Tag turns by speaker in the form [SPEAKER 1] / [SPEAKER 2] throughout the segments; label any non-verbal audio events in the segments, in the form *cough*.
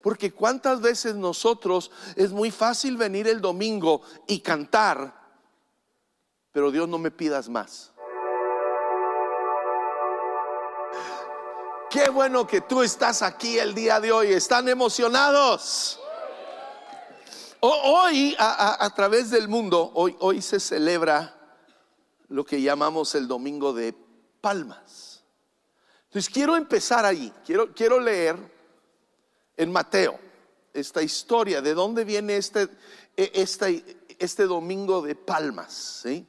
[SPEAKER 1] Porque cuántas veces nosotros es muy fácil venir el domingo y cantar, pero Dios no me pidas más. Qué bueno que tú estás aquí el día de hoy. ¿Están emocionados? Hoy, a, través del mundo, hoy, se celebra lo que llamamos el Domingo de Palmas. Entonces quiero empezar. Quiero, quiero leer en Mateo esta historia, de dónde viene este, este, este Domingo de Palmas. ¿sí?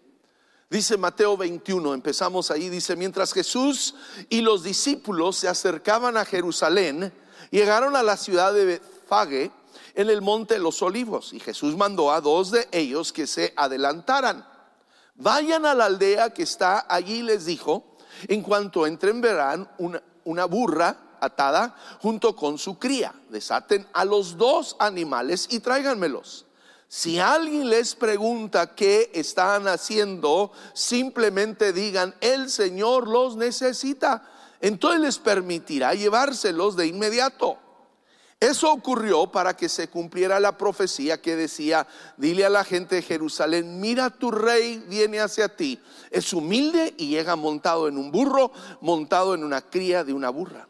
[SPEAKER 1] Dice Mateo 21, empezamos ahí, dice, mientras Jesús y los discípulos se acercaban a Jerusalén, llegaron a la ciudad de Bethfage en el monte de los olivos, y Jesús mandó a dos de ellos que se adelantaran. Vayan a la aldea que está allí, les dijo, en cuanto entren verán una, una burra atada junto con su cría. Desaten a los dos animales y tráiganmelos. Si alguien les pregunta qué están haciendo, simplemente digan, el Señor los necesita. Entonces les permitirá llevárselos de inmediato. Eso ocurrió para que se cumpliera la profecía que decía, dile a la gente de Jerusalén, mira tu rey viene hacia ti. Es humilde y llega montado en un burro, montado en una cría de una burra.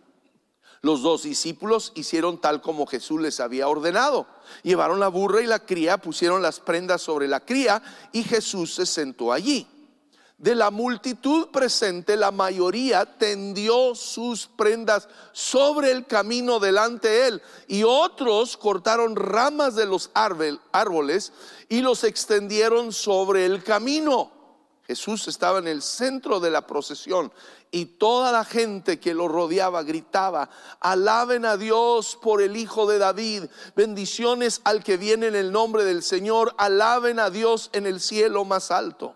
[SPEAKER 1] Los dos discípulos hicieron tal como Jesús les había ordenado. Llevaron la burra y la cría, pusieron las prendas sobre la cría y Jesús se sentó allí. De la multitud presente, la mayoría tendió sus prendas sobre el camino delante de él y otros cortaron ramas de los árboles y los extendieron sobre el camino. Jesús estaba en el centro de la procesión y toda la gente que lo rodeaba gritaba, alaben a Dios por el Hijo de David, bendiciones al que viene en el nombre del Señor, alaben a Dios en el cielo más alto.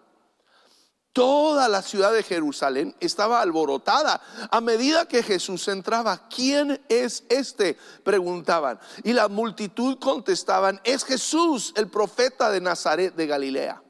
[SPEAKER 1] Toda la ciudad de Jerusalén estaba alborotada a medida que Jesús entraba. ¿Quién es este? Preguntaban. Y la multitud contestaban, es Jesús, el profeta de Nazaret de Galilea.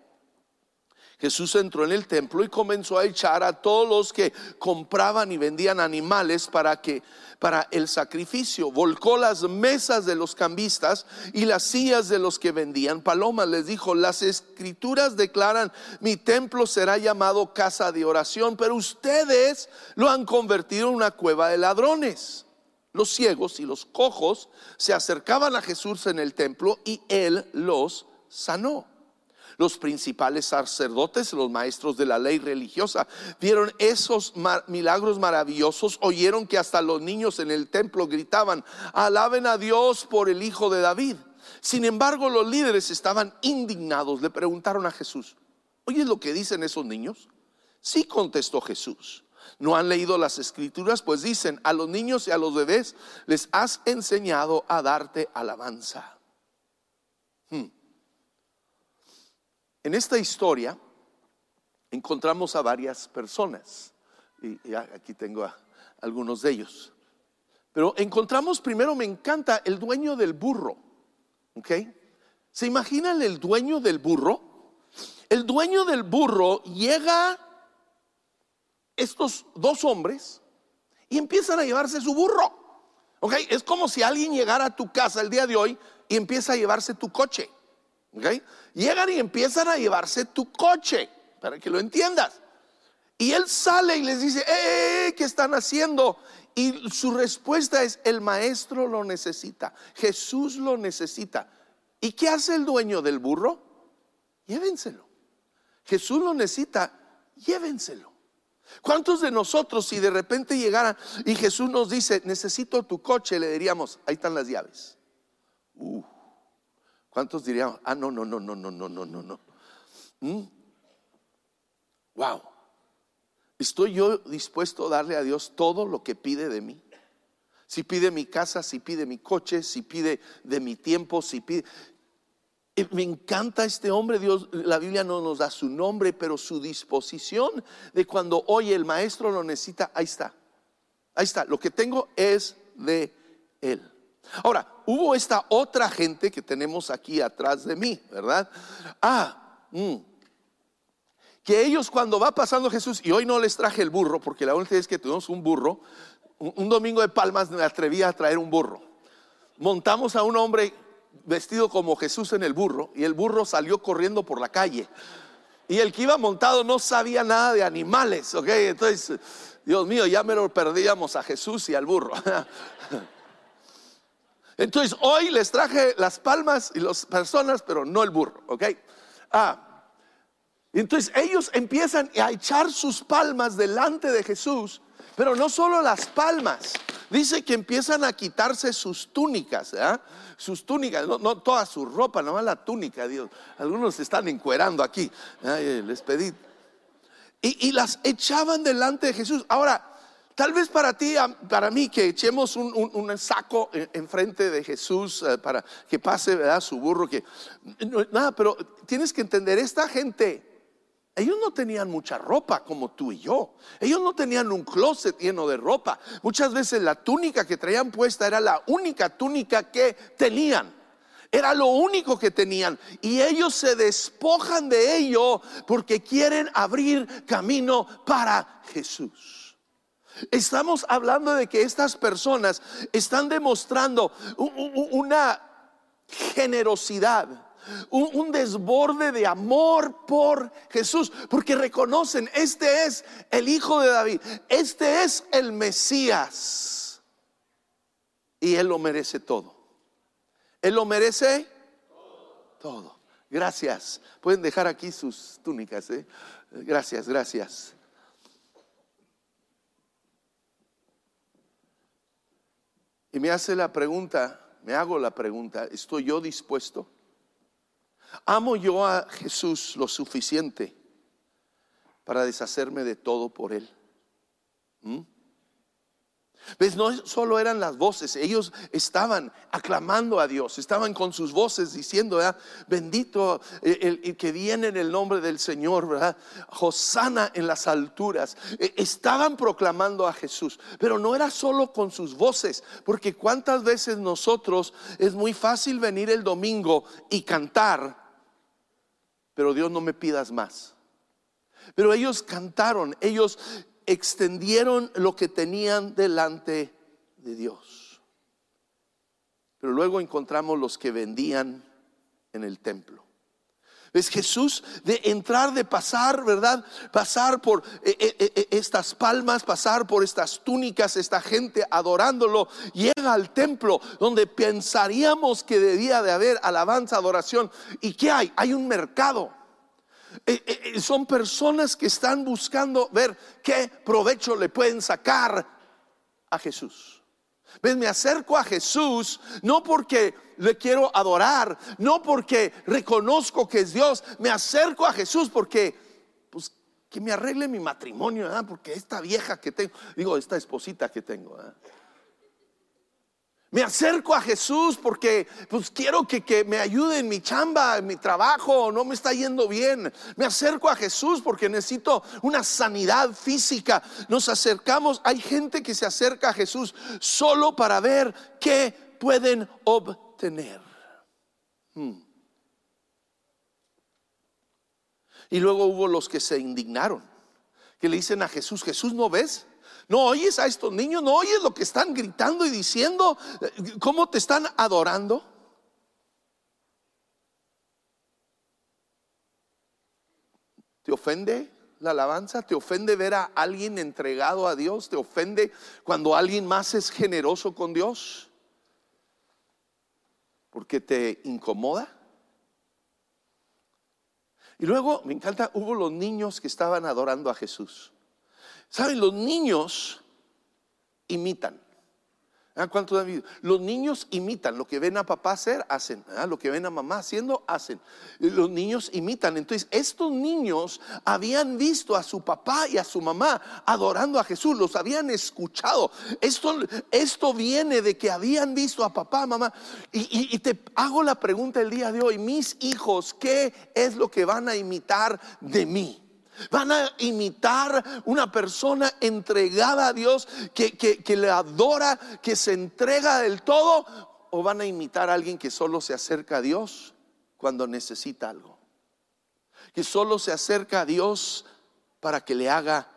[SPEAKER 1] Jesús entró en el templo y comenzó a echar a todos los que compraban y vendían animales para que para el sacrificio. Volcó las mesas de los cambistas y las sillas de los que vendían palomas. Les dijo, las escrituras declaran, mi templo será llamado casa de oración, pero ustedes lo han convertido en una cueva de ladrones. Los ciegos y los cojos se acercaban a Jesús en el templo y él los sanó. Los principales sacerdotes, los maestros de la ley religiosa, vieron esos milagros maravillosos, oyeron que hasta los niños en el templo gritaban, alaben a Dios por el Hijo de David. Sin embargo, los líderes estaban indignados, le preguntaron a Jesús, ¿oyes lo que dicen esos niños? Sí contestó Jesús. No han leído las escrituras, pues dicen, a los niños y a los bebés les has enseñado a darte alabanza. En esta historia encontramos a varias personas, y aquí tengo a algunos de ellos. Pero encontramos primero, me encanta, el dueño del burro. ¿Ok? ¿Se imaginan el dueño del burro? El dueño del burro llega estos dos hombres y empiezan a llevarse su burro. ¿Ok? Es como si alguien llegara a tu casa el día de hoy y empieza a llevarse tu coche. Llegan y empiezan a llevarse tu coche, para que lo entiendas. Y él sale y les dice, ¡Eh, eh, eh! ¿qué están haciendo? Y su respuesta es, el maestro lo necesita, Jesús lo necesita. ¿Y qué hace el dueño del burro? Llévenselo. Jesús lo necesita, llévenselo. ¿Cuántos de nosotros si de repente llegara y Jesús nos dice, necesito tu coche, le diríamos, ahí están las llaves? Uh. ¿Cuántos dirían, ah, no, no, no, no, no, no, no, no, no? Wow. ¿Mm? ¿Estoy yo dispuesto a darle a Dios todo lo que pide de mí? Si pide mi casa, si pide mi coche, si pide de mi tiempo, si pide... Eh, me encanta este hombre, Dios, la Biblia no nos da su nombre, pero su disposición de cuando, oye, el maestro lo necesita, ahí está. Ahí está, lo que tengo es de él. Ahora, hubo esta otra gente que tenemos aquí atrás de mí, ¿verdad? Ah, mm, que ellos cuando va pasando Jesús, y hoy no les traje el burro, porque la única vez que tuvimos un burro, un, domingo de palmas me atreví a traer un burro. montamos a un hombre vestido como Jesús en el burro y el burro salió corriendo por la calle. Y el que iba montado no sabía nada de animales, ¿ok? Entonces, Dios mío, ya me lo perdíamos a Jesús y al burro. *laughs* Entonces, hoy les traje las palmas y las personas, pero no el burro, ¿ok? Ah, entonces ellos empiezan a echar sus palmas delante de Jesús, pero no solo las palmas, dice que empiezan a quitarse sus túnicas, ¿eh? sus túnicas, no, toda su ropa, nomás la túnica, Dios. Algunos se están encuerando aquí, les pedí. Y, y las echaban delante de Jesús. Ahora, Tal vez para ti, para mí, que echemos un, saco enfrente de Jesús eh, para que pase ¿verdad? su burro, que nada, pero tienes que entender, esta gente, ellos no tenían mucha ropa como tú y yo. Ellos no tenían un closet lleno de ropa. Muchas veces la túnica que traían puesta era la única túnica que tenían. Era lo único que tenían. Y ellos se despojan de ello porque quieren abrir camino para Jesús. Estamos hablando de que estas personas están demostrando una generosidad, un, desborde de amor por Jesús, porque reconocen, este es el Hijo de David, este es el Mesías, y Él lo merece todo. Él lo merece todo. Gracias. Pueden dejar aquí sus túnicas. ¿eh? Gracias, gracias. Y me hace la pregunta, me hago la pregunta, ¿estoy yo dispuesto? ¿Amo yo a Jesús lo suficiente para deshacerme de todo por Él? ¿Mm? ¿Ves? No solo eran las voces, ellos estaban aclamando a Dios, estaban con sus voces diciendo, bendito el, que viene en el nombre del Señor, ¿verdad? En las alturas. E, estaban proclamando a Jesús, pero no era solo con sus voces, porque cuántas veces nosotros es muy fácil venir el domingo y cantar, pero Dios no me pidas más. Pero ellos cantaron, ellos extendieron lo que tenían delante de Dios. Pero luego encontramos los que vendían en el templo. Es Jesús de entrar, de pasar, ¿verdad? Pasar por eh, eh, eh, estas palmas, pasar por estas túnicas, esta gente adorándolo, llega al templo donde pensaríamos que debía de haber alabanza, adoración. ¿Y qué hay? Hay un mercado. Eh, eh, eh, son personas que están buscando ver qué provecho le pueden sacar a Jesús. ¿Ves? Me acerco a Jesús no porque le quiero adorar, no porque reconozco que es Dios, me acerco a Jesús porque, pues, que me arregle mi matrimonio, porque esta vieja que tengo, digo, esta esposita que tengo, me acerco a Jesús porque pues quiero que, que, me ayude en mi chamba, en mi trabajo, no me está yendo bien. Me acerco a Jesús porque necesito una sanidad física. Nos acercamos, hay gente que se acerca a Jesús solo para ver qué pueden obtener. Hmm. Y luego hubo los que se indignaron, que le dicen a Jesús, Jesús, ¿no ves? ¿No oyes a estos niños? ¿No oyes lo que están gritando y diciendo? ¿Cómo te están adorando? ¿Te ofende la alabanza? ¿Te ofende ver a alguien entregado a Dios? ¿Te ofende cuando alguien más es generoso con Dios? ¿Porque te incomoda? Y luego, me encanta, hubo los niños que estaban adorando a Jesús. Saben, los niños imitan. ¿Ah, ¿Cuánto Los niños imitan lo que ven a papá hacer, hacen. ¿Ah? Lo que ven a mamá haciendo, hacen. Los niños imitan. Entonces, estos niños habían visto a su papá y a su mamá adorando a Jesús, los habían escuchado. Esto, esto viene de que habían visto a papá, mamá. y te hago la pregunta el día de hoy, mis hijos, ¿qué es lo que van a imitar de mí? Van a imitar una persona entregada a Dios, que, le adora, que se entrega del todo, o van a imitar a alguien que solo se acerca a Dios cuando necesita algo. Que solo se acerca a Dios para que le haga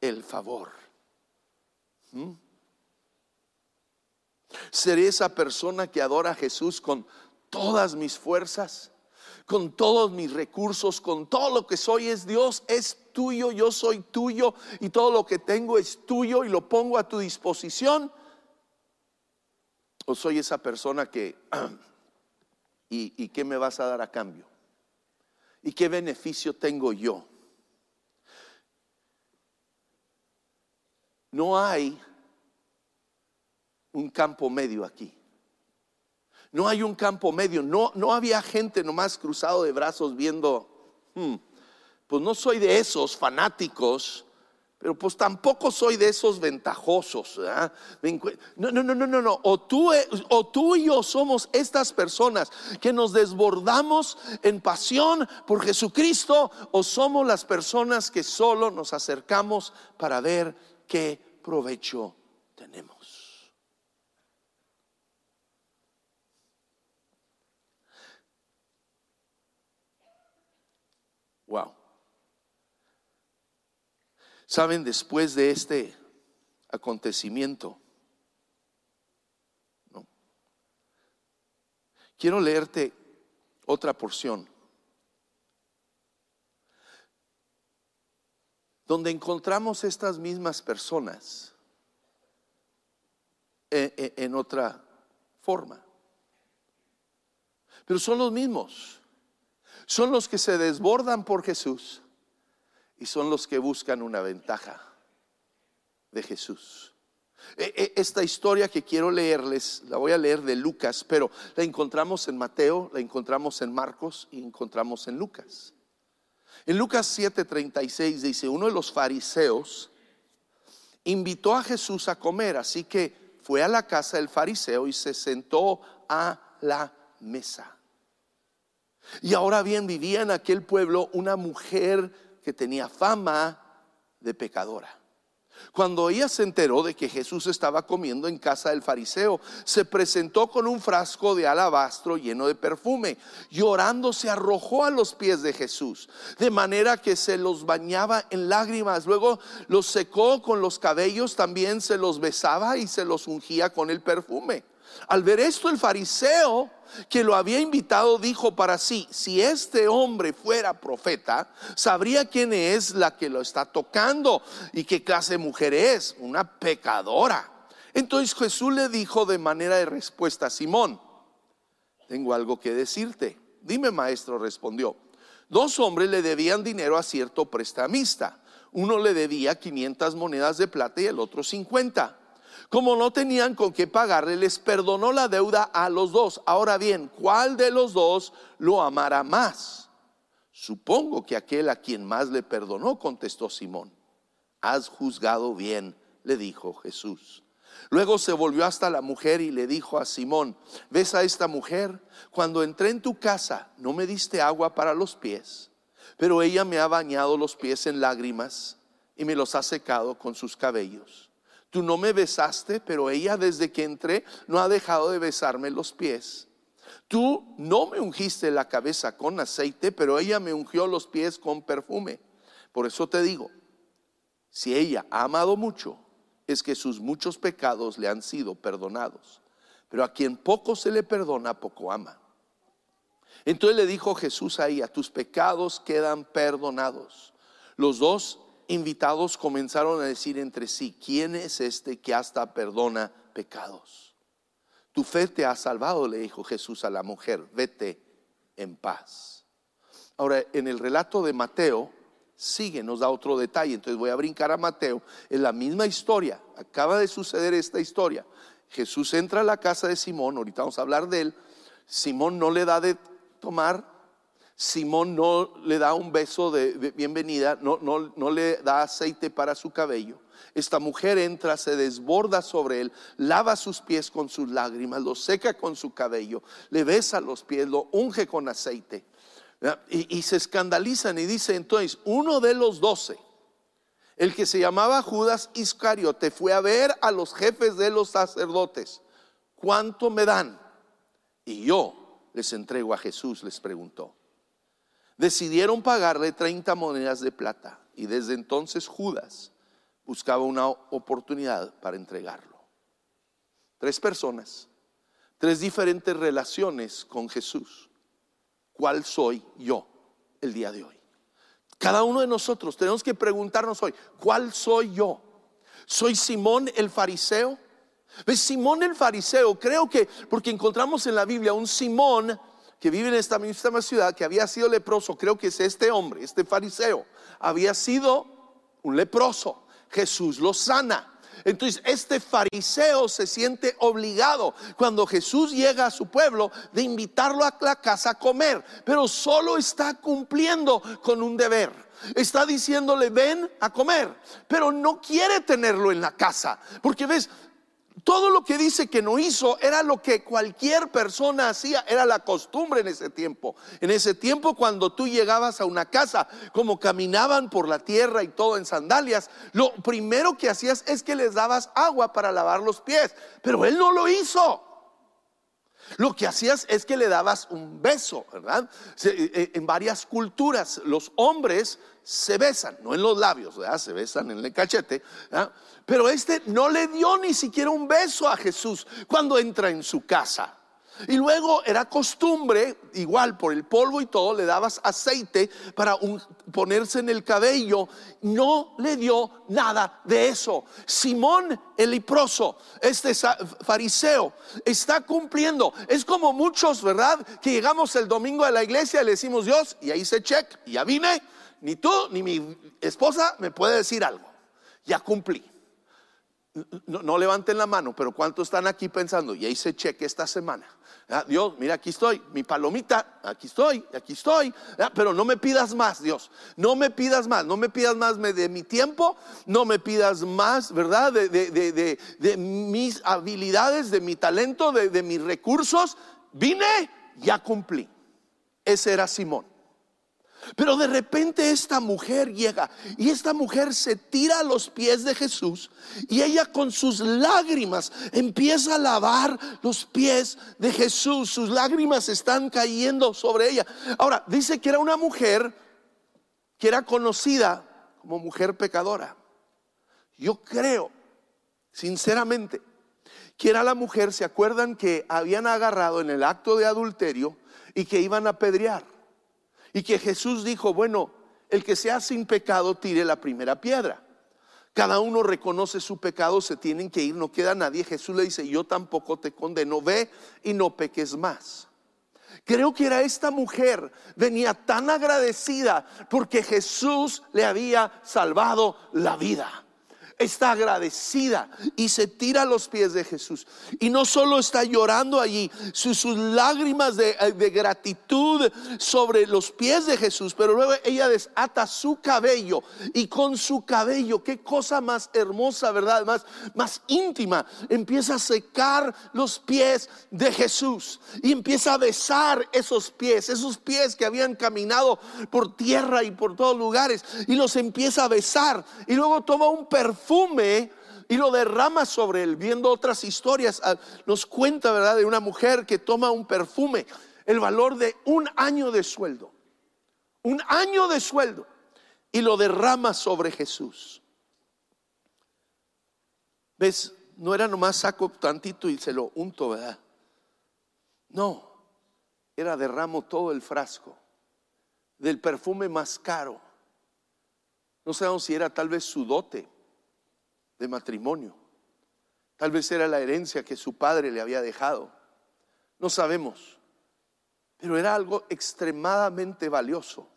[SPEAKER 1] el favor. ¿Mm? Seré esa persona que adora a Jesús con todas mis fuerzas, con todos mis recursos, con todo lo que soy es Dios, es tuyo, yo soy tuyo y todo lo que tengo es tuyo y lo pongo a tu disposición. ¿O soy esa persona que, *clears throat* ¿y, y qué me vas a dar a cambio? ¿Y qué beneficio tengo yo? No hay un campo medio aquí. No hay un campo medio. No, no había gente nomás cruzado de brazos viendo, hmm, pues no soy de esos fanáticos, pero pues tampoco soy de esos ventajosos. No, no, no, no, no, no. O tú, o tú y yo somos estas personas que nos desbordamos en pasión por Jesucristo, o somos las personas que solo nos acercamos para ver qué provecho tenemos. Wow. Saben, después de este acontecimiento, ¿no? quiero leerte otra porción donde encontramos estas mismas personas en, en, en otra forma. Pero son los mismos son los que se desbordan por Jesús y son los que buscan una ventaja de Jesús. E, e, esta historia que quiero leerles, la voy a leer de Lucas, pero la encontramos en Mateo, la encontramos en Marcos y encontramos en Lucas. En Lucas 7:36 dice, uno de los fariseos invitó a Jesús a comer, así que fue a la casa del fariseo y se sentó a la mesa. Y ahora bien, vivía en aquel pueblo una mujer que tenía fama de pecadora. Cuando ella se enteró de que Jesús estaba comiendo en casa del fariseo, se presentó con un frasco de alabastro lleno de perfume. Llorando se arrojó a los pies de Jesús, de manera que se los bañaba en lágrimas. Luego los secó con los cabellos, también se los besaba y se los ungía con el perfume. Al ver esto, el fariseo que lo había invitado dijo para sí, si este hombre fuera profeta, sabría quién es la que lo está tocando y qué clase de mujer es, una pecadora. Entonces Jesús le dijo de manera de respuesta, Simón, tengo algo que decirte. Dime, maestro, respondió. Dos hombres le debían dinero a cierto prestamista. Uno le debía 500 monedas de plata y el otro 50. Como no tenían con qué pagarle, les perdonó la deuda a los dos. Ahora bien, ¿cuál de los dos lo amará más? Supongo que aquel a quien más le perdonó, contestó Simón. Has juzgado bien, le dijo Jesús. Luego se volvió hasta la mujer y le dijo a Simón, ¿ves a esta mujer? Cuando entré en tu casa no me diste agua para los pies, pero ella me ha bañado los pies en lágrimas y me los ha secado con sus cabellos. Tú no me besaste, pero ella desde que entré no ha dejado de besarme los pies. Tú no me ungiste la cabeza con aceite, pero ella me ungió los pies con perfume. Por eso te digo, si ella ha amado mucho, es que sus muchos pecados le han sido perdonados. Pero a quien poco se le perdona, poco ama. Entonces le dijo Jesús a ella, tus pecados quedan perdonados. Los dos invitados comenzaron a decir entre sí, ¿quién es este que hasta perdona pecados? Tu fe te ha salvado, le dijo Jesús a la mujer, vete en paz. Ahora, en el relato de Mateo, sigue, nos da otro detalle, entonces voy a brincar a Mateo, en la misma historia, acaba de suceder esta historia. Jesús entra a la casa de Simón, ahorita vamos a hablar de él, Simón no le da de tomar, Simón no le da un beso de, bienvenida, no, no, no le da aceite para su cabello. Esta mujer entra, se desborda sobre él, lava sus pies con sus lágrimas, lo seca con su cabello, le besa los pies, lo unge con aceite. Y, y, se escandalizan y dice entonces, uno de los doce, el que se llamaba Judas Iscariote, fue a ver a los jefes de los sacerdotes, ¿cuánto me dan? Y yo les entrego a Jesús, les preguntó decidieron pagarle 30 monedas de plata y desde entonces Judas buscaba una oportunidad para entregarlo. Tres personas, tres diferentes relaciones con Jesús. ¿Cuál soy yo el día de hoy? Cada uno de nosotros tenemos que preguntarnos hoy, ¿cuál soy yo? ¿Soy Simón el fariseo? Simón el fariseo, creo que, porque encontramos en la Biblia un Simón que vive en esta misma ciudad, que había sido leproso, creo que es este hombre, este fariseo, había sido un leproso. Jesús lo sana. Entonces este fariseo se siente obligado cuando Jesús llega a su pueblo de invitarlo a la casa a comer, pero solo está cumpliendo con un deber. Está diciéndole, ven a comer, pero no quiere tenerlo en la casa, porque ves, todo lo que dice que no hizo era lo que cualquier persona hacía, era la costumbre en ese tiempo. En ese tiempo cuando tú llegabas a una casa, como caminaban por la tierra y todo en sandalias, lo primero que hacías es que les dabas agua para lavar los pies, pero él no lo hizo. Lo que hacías es que le dabas un beso, ¿verdad? Eh, eh, en varias culturas los hombres se besan, no en los labios, ¿verdad? Se besan en el cachete, Pero este no le dio ni siquiera un beso a Jesús cuando entra en su casa. Y luego era costumbre, igual por el polvo y todo, le dabas aceite para ponerse en el cabello. No le dio nada de eso. Simón el leproso, este fariseo, está cumpliendo. Es como muchos, ¿verdad? Que llegamos el domingo a la iglesia y le decimos Dios, y ahí se check, ya vine. Ni tú ni mi esposa me puede decir algo. Ya cumplí. No, levanten la mano, pero ¿cuántos están aquí pensando? Ya hice cheque esta semana. Ah, Dios, mira, aquí estoy, mi palomita, aquí estoy, aquí estoy. Ah, pero no me pidas más, Dios. No me pidas más, no me pidas más de mi tiempo, no me pidas más, ¿verdad? De, de mis habilidades, de mi talento, de mis recursos. Vine, ya cumplí. Ese era Simón. Pero de repente esta mujer llega y esta mujer se tira a los pies de Jesús y ella con sus lágrimas empieza a lavar los pies de Jesús. Sus lágrimas están cayendo sobre ella. Ahora, dice que era una mujer que era conocida como mujer pecadora. Yo creo, sinceramente, que era la mujer, ¿se acuerdan que habían agarrado en el acto de adulterio y que iban a apedrear? Y que Jesús dijo, bueno, el que sea sin pecado tire la primera piedra. Cada uno reconoce su pecado, se tienen que ir, no queda nadie. Jesús le dice, yo tampoco te condeno, ve y no peques más. Creo que era esta mujer, venía tan agradecida porque Jesús le había salvado la vida está agradecida y se tira a los pies de Jesús. Y no solo está llorando allí, sus, lágrimas de, eh, de, gratitud sobre los pies de Jesús, pero luego ella desata su cabello y con su cabello, qué cosa más hermosa, ¿verdad? Más, más íntima, empieza a secar los pies de Jesús y empieza a besar esos pies, esos pies que habían caminado por tierra y por todos lugares y los empieza a besar y luego toma un perfume y lo derrama sobre él. Viendo otras historias, ah, nos cuenta, ¿verdad?, de una mujer que toma un perfume, el valor de un año de sueldo, un año de sueldo, y lo derrama sobre Jesús. ¿Ves? No era nomás saco tantito y se lo unto, ¿verdad? No, era derramo todo el frasco del perfume más caro. No sabemos si era tal vez su dote de matrimonio. Tal vez era la herencia que su padre le había dejado. No sabemos. Pero era algo extremadamente valioso.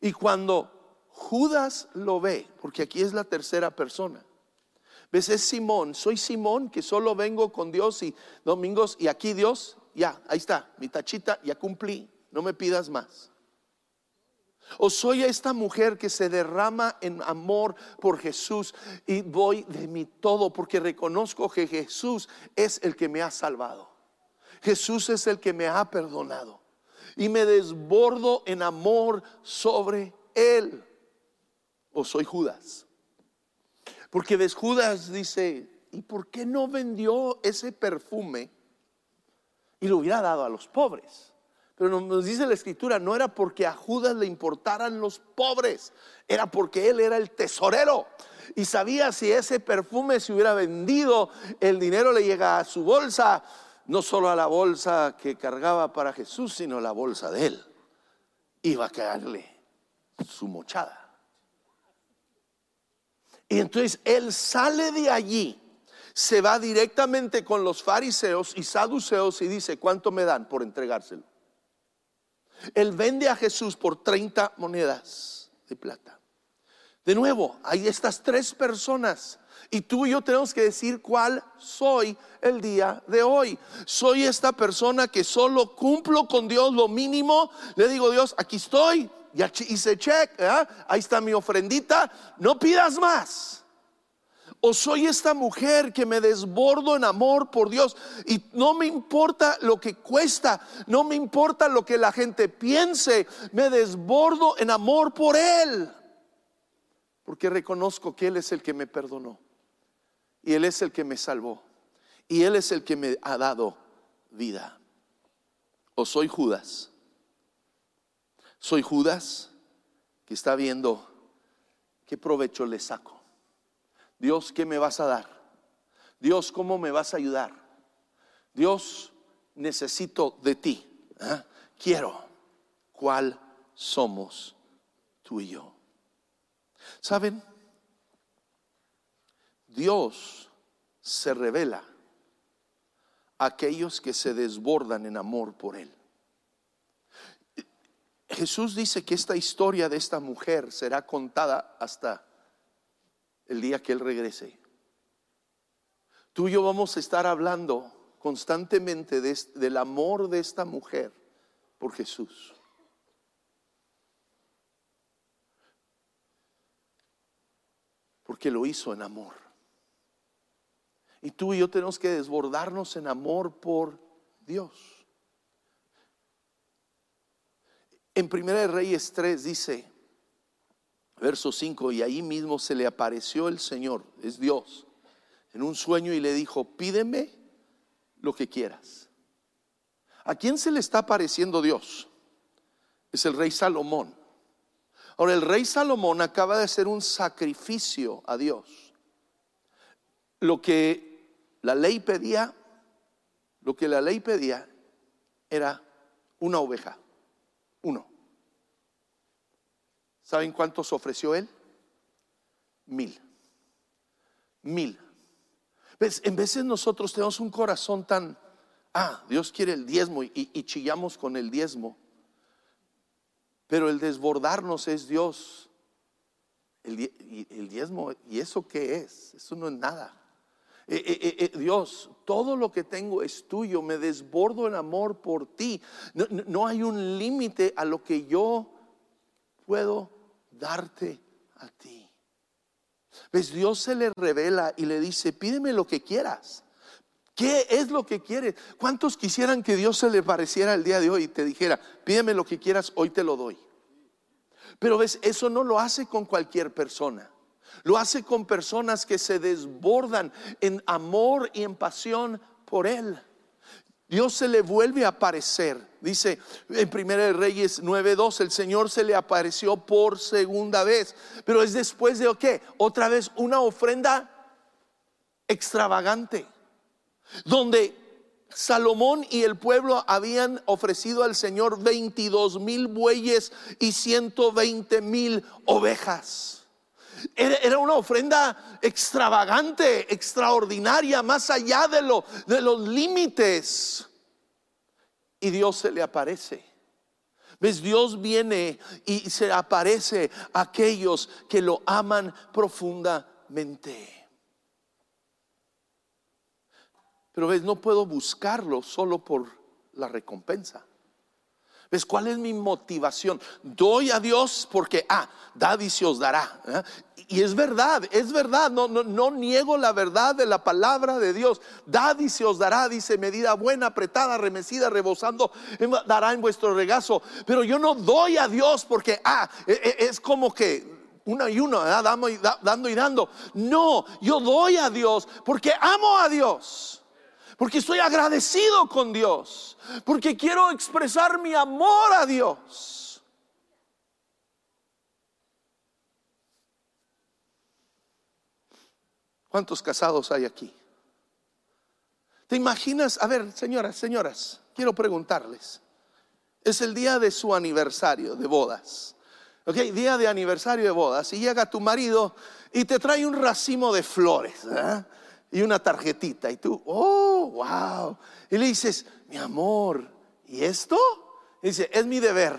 [SPEAKER 1] Y cuando Judas lo ve, porque aquí es la tercera persona, ves, es Simón, soy Simón que solo vengo con Dios y domingos y aquí Dios, ya, ahí está, mi tachita, ya cumplí, no me pidas más. O soy esta mujer que se derrama en amor por Jesús y voy de mi todo porque reconozco que Jesús es el que me ha salvado. Jesús es el que me ha perdonado. Y me desbordo en amor sobre Él. O soy Judas. Porque ves, Judas dice, ¿y por qué no vendió ese perfume y lo hubiera dado a los pobres? Pero nos dice la escritura, no era porque a Judas le importaran los pobres, era porque él era el tesorero. Y sabía si ese perfume se hubiera vendido, el dinero le llega a su bolsa, no solo a la bolsa que cargaba para Jesús, sino a la bolsa de él. Iba a caerle su mochada. Y entonces él sale de allí, se va directamente con los fariseos y saduceos y dice, ¿cuánto me dan por entregárselo? Él vende a Jesús por 30 monedas de plata. De nuevo, hay estas tres personas y tú y yo tenemos que decir cuál soy el día de hoy. Soy esta persona que solo cumplo con Dios lo mínimo. Le digo, Dios, aquí estoy, ya hice check, ahí está mi ofrendita, no pidas más. O soy esta mujer que me desbordo en amor por Dios y no me importa lo que cuesta, no me importa lo que la gente piense, me desbordo en amor por Él. Porque reconozco que Él es el que me perdonó y Él es el que me salvó y Él es el que me ha dado vida. O soy Judas. Soy Judas que está viendo qué provecho le saco. Dios, ¿qué me vas a dar? Dios, ¿cómo me vas a ayudar? Dios, necesito de ti. ¿ah? Quiero. ¿Cuál somos tú y yo? ¿Saben? Dios se revela a aquellos que se desbordan en amor por Él. Jesús dice que esta historia de esta mujer será contada hasta el día que Él regrese. Tú y yo vamos a estar hablando constantemente del amor de esta mujer por Jesús. Porque lo hizo en amor. Y tú y yo tenemos que desbordarnos en amor por Dios. En Primera de Reyes 3 dice, Verso 5, y ahí mismo se le apareció el Señor, es Dios, en un sueño y le dijo, pídeme lo que quieras. ¿A quién se le está apareciendo Dios? Es el rey Salomón. Ahora, el rey Salomón acaba de hacer un sacrificio a Dios. Lo que la ley pedía, lo que la ley pedía era una oveja, uno. ¿Saben cuántos ofreció él? Mil. Mil. ¿Ves? En veces nosotros tenemos un corazón tan, ah, Dios quiere el diezmo y, chillamos con el diezmo. Pero el desbordarnos es Dios. El, el, diezmo, ¿y eso qué es? Eso no es nada. Eh, eh, eh, Dios, todo lo que tengo es tuyo, me desbordo en amor por ti. no hay un límite a lo que yo puedo darte a ti. ¿Ves? Dios se le revela y le dice, pídeme lo que quieras. ¿Qué es lo que quieres? ¿Cuántos quisieran que Dios se le pareciera el día de hoy y te dijera, pídeme lo que quieras, hoy te lo doy? Pero ves, eso no lo hace con cualquier persona. Lo hace con personas que se desbordan en amor y en pasión por Él. Dios se le vuelve a aparecer. Dice en 1 Reyes 9:2, el Señor se le apareció por segunda vez. Pero es después de qué? Otra vez una ofrenda extravagante. Donde Salomón y el pueblo habían ofrecido al Señor 22 mil bueyes y 120 mil ovejas. Era una ofrenda extravagante, extraordinaria, más allá de, lo, de los límites. Y Dios se le aparece. ¿Ves? Dios viene y se aparece a aquellos que lo aman profundamente. Pero ves, no puedo buscarlo solo por la recompensa. ¿Ves cuál es mi motivación? Doy a Dios porque, ah, da y se os dará. ¿eh? Y es verdad, es verdad, no, no, no, niego la verdad de la palabra de Dios. Dad y se os dará, dice, medida buena, apretada, remecida, rebosando, dará en vuestro regazo. Pero yo no doy a Dios porque, ah, e, e, es como que uno y uno, dando y dando. No, yo doy a Dios porque amo a Dios. Porque estoy agradecido con Dios, porque quiero expresar mi amor a Dios. ¿Cuántos casados hay aquí? ¿Te imaginas? A ver, señoras, señoras, quiero preguntarles. Es el día de su aniversario de bodas. Ok, día de aniversario de bodas. Y llega tu marido y te trae un racimo de flores ¿eh? Y una tarjetita. Y tú, oh, wow. Y le dices, mi amor, ¿y esto? Dice, es mi deber.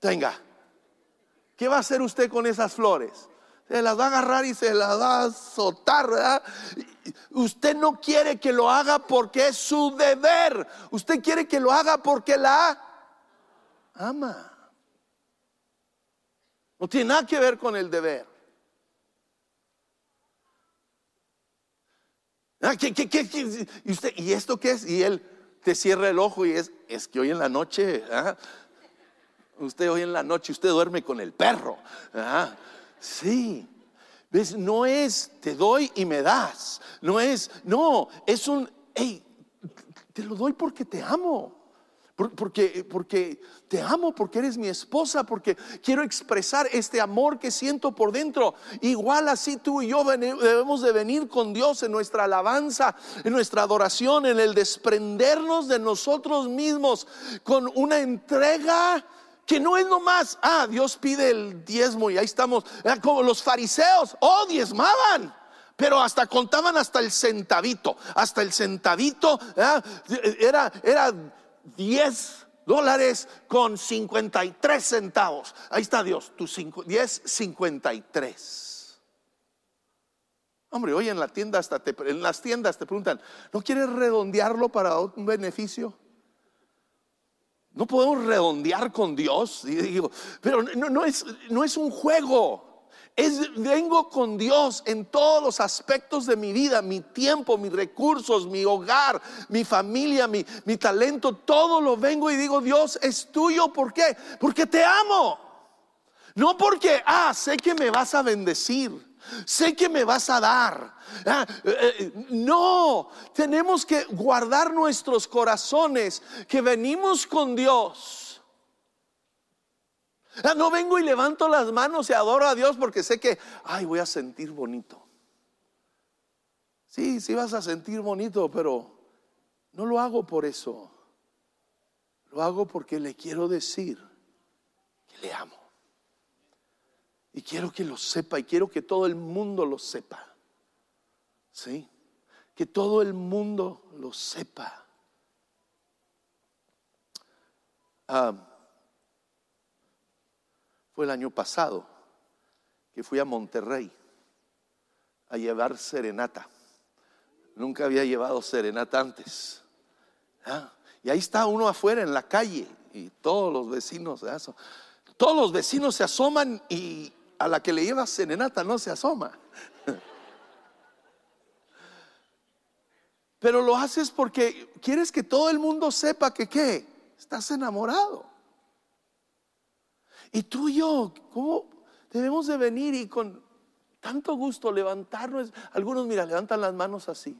[SPEAKER 1] Tenga. ¿Qué va a hacer usted con esas flores? Se las va a agarrar y se las va a azotar. Usted no quiere que lo haga porque es su deber. Usted quiere que lo haga porque la ama. No tiene nada que ver con el deber. Ah, ¿Y, usted, ¿Y esto qué es? Y él te cierra el ojo y es, es que hoy en la noche, ¿ah? usted hoy en la noche, usted duerme con el perro. ¿ah? Sí. ¿Ves? No es te doy y me das. No es, no, es un, hey, te lo doy porque te amo. Porque, porque te amo, porque eres mi esposa, porque quiero expresar este amor que siento por dentro. Igual así tú y yo debemos de venir con Dios en nuestra alabanza, en nuestra adoración, en el desprendernos de nosotros mismos con una entrega que no es nomás, ah, Dios pide el diezmo y ahí estamos, como los fariseos, oh, diezmaban. Pero hasta contaban hasta el centavito, hasta el centavito era, era 10 dólares con 53 centavos. Ahí está Dios, tu 10, 53. Hombre, hoy en la tienda hasta en las tiendas te preguntan, ¿no quieres redondearlo para un beneficio? No podemos redondear con Dios. pero no, es, no es un juego. Es, vengo con Dios en todos los aspectos de mi vida, mi tiempo, mis recursos, mi hogar, mi familia, mi, mi talento, todo lo vengo y digo, Dios es tuyo. ¿Por qué? Porque te amo. No porque, ah, sé que me vas a bendecir sé que me vas a dar. Ah, eh, eh, no, tenemos que guardar nuestros corazones, que venimos con Dios. No vengo y levanto las manos y adoro a Dios porque sé que, ay, voy a sentir bonito. Sí, sí vas a sentir bonito, pero no lo hago por eso. Lo hago porque le quiero decir que le amo. Y quiero que lo sepa y quiero que todo el mundo lo sepa. ¿Sí? Que todo el mundo lo sepa. Ah, fue el año pasado que fui a Monterrey a llevar serenata. Nunca había llevado serenata antes. ¿Ah? Y ahí está uno afuera en la calle y todos los vecinos, todos los vecinos se asoman y, a la que le llevas serenata no se asoma. *laughs* Pero lo haces porque quieres que todo el mundo sepa que qué, estás enamorado. Y tú y yo, ¿cómo debemos de venir y con tanto gusto levantarnos? Algunos, mira, levantan las manos así.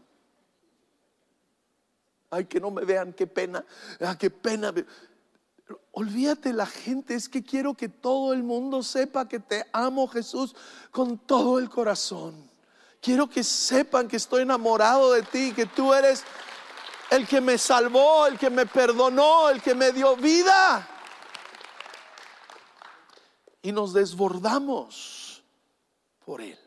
[SPEAKER 1] Ay, que no me vean, qué pena, ah, qué pena. Olvídate la gente, es que quiero que todo el mundo sepa que te amo Jesús con todo el corazón. Quiero que sepan que estoy enamorado de ti, que tú eres el que me salvó, el que me perdonó, el que me dio vida. Y nos desbordamos por Él.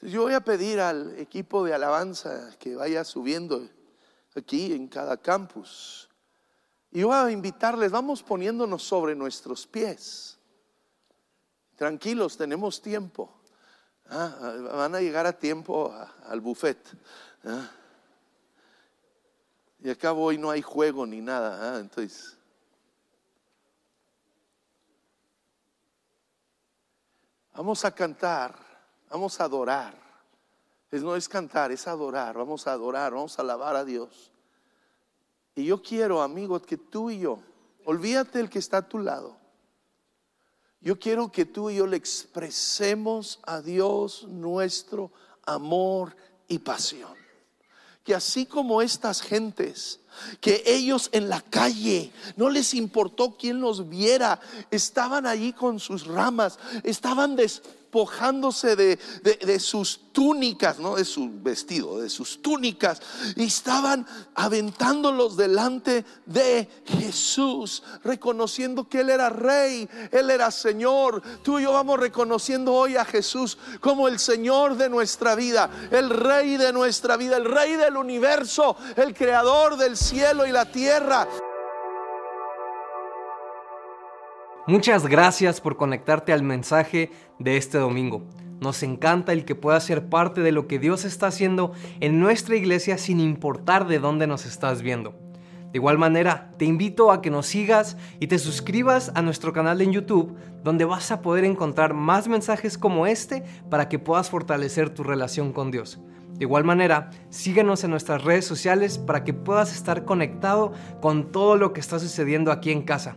[SPEAKER 1] yo voy a pedir al equipo de alabanza que vaya subiendo aquí en cada campus y voy a invitarles, vamos poniéndonos sobre nuestros pies. Tranquilos, tenemos tiempo. Ah, van a llegar a tiempo al buffet. Ah. Y acá hoy no hay juego ni nada. Ah, entonces, vamos a cantar, vamos a adorar. Es, no es cantar, es adorar. Vamos a adorar, vamos a alabar a Dios. Y yo quiero, amigos, que tú y yo, olvídate el que está a tu lado. Yo quiero que tú y yo le expresemos a Dios nuestro amor y pasión. Que así como estas gentes, que ellos en la calle no les importó quién los viera, estaban allí con sus ramas, estaban despojándose de, de, sus túnicas, no de su vestido, de sus túnicas, y estaban aventándolos delante de Jesús, reconociendo que Él era rey, Él era Señor. Tú y yo vamos reconociendo hoy a Jesús como el Señor de nuestra vida, el rey de nuestra vida, el rey del universo, el creador del cielo y la tierra.
[SPEAKER 2] Muchas gracias por conectarte al mensaje de este domingo. Nos encanta el que puedas ser parte de lo que Dios está haciendo en nuestra iglesia sin importar de dónde nos estás viendo. De igual manera, te invito a que nos sigas y te suscribas a nuestro canal en YouTube, donde vas a poder encontrar más mensajes como este para que puedas fortalecer tu relación con Dios. De igual manera, síguenos en nuestras redes sociales para que puedas estar conectado con todo lo que está sucediendo aquí en casa.